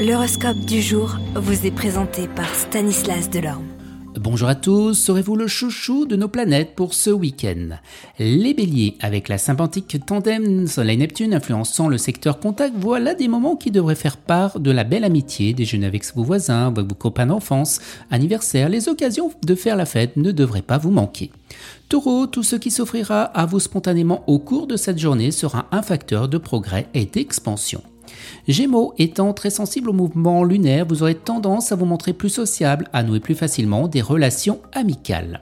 L'horoscope du jour vous est présenté par Stanislas Delorme. Bonjour à tous, serez-vous le chouchou de nos planètes pour ce week-end? Les béliers, avec la sympathique tandem Soleil-Neptune influençant le secteur contact, voilà des moments qui devraient faire part de la belle amitié, déjeuner avec vos voisins, vos copains d'enfance, anniversaire, les occasions de faire la fête ne devraient pas vous manquer. Taureau, tout ce qui s'offrira à vous spontanément au cours de cette journée sera un facteur de progrès et d'expansion. Gémeaux, étant très sensible au mouvement lunaire, vous aurez tendance à vous montrer plus sociable, à nouer plus facilement des relations amicales.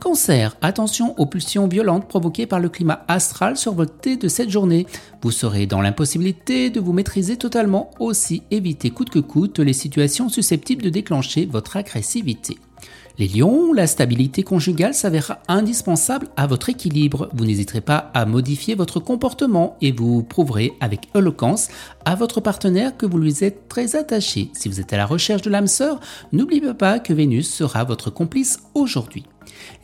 Cancer, attention aux pulsions violentes provoquées par le climat astral sur votre thé de cette journée. Vous serez dans l'impossibilité de vous maîtriser totalement, aussi évitez coûte que coûte les situations susceptibles de déclencher votre agressivité. Les lions, la stabilité conjugale s'avérera indispensable à votre équilibre. Vous n'hésiterez pas à modifier votre comportement et vous prouverez avec éloquence à votre partenaire que vous lui êtes très attaché. Si vous êtes à la recherche de l'âme sœur, n'oubliez pas que Vénus sera votre complice aujourd'hui.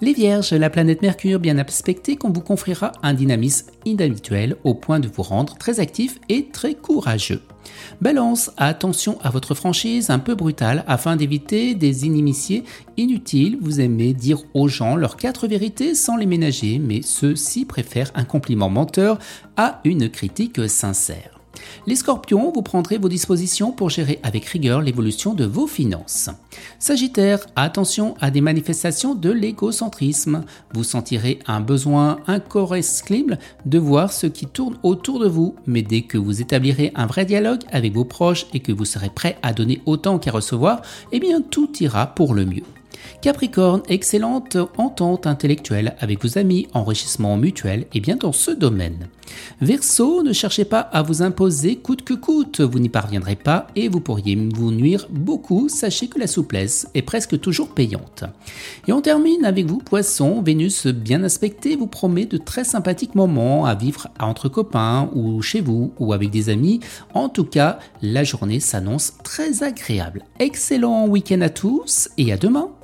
Les Vierges, la planète Mercure bien aspectée qu'on vous conférera un dynamisme inhabituel au point de vous rendre très actif et très courageux. Balance, attention à votre franchise un peu brutale afin d'éviter des inimitiés inutiles. Vous aimez dire aux gens leurs quatre vérités sans les ménager, mais ceux-ci préfèrent un compliment menteur à une critique sincère. Les scorpions, vous prendrez vos dispositions pour gérer avec rigueur l'évolution de vos finances. Sagittaire, attention à des manifestations de l'égocentrisme. Vous sentirez un besoin incorrescible de voir ce qui tourne autour de vous, mais dès que vous établirez un vrai dialogue avec vos proches et que vous serez prêt à donner autant qu'à recevoir, eh bien tout ira pour le mieux. Capricorne, excellente entente intellectuelle avec vos amis, enrichissement mutuel et bien dans ce domaine. Verseau, ne cherchez pas à vous imposer coûte que coûte, vous n'y parviendrez pas et vous pourriez vous nuire beaucoup, sachez que la souplesse est presque toujours payante. Et on termine avec vous, Poisson, Vénus bien aspectée vous promet de très sympathiques moments à vivre entre copains ou chez vous ou avec des amis. En tout cas, la journée s'annonce très agréable. Excellent week-end à tous et à demain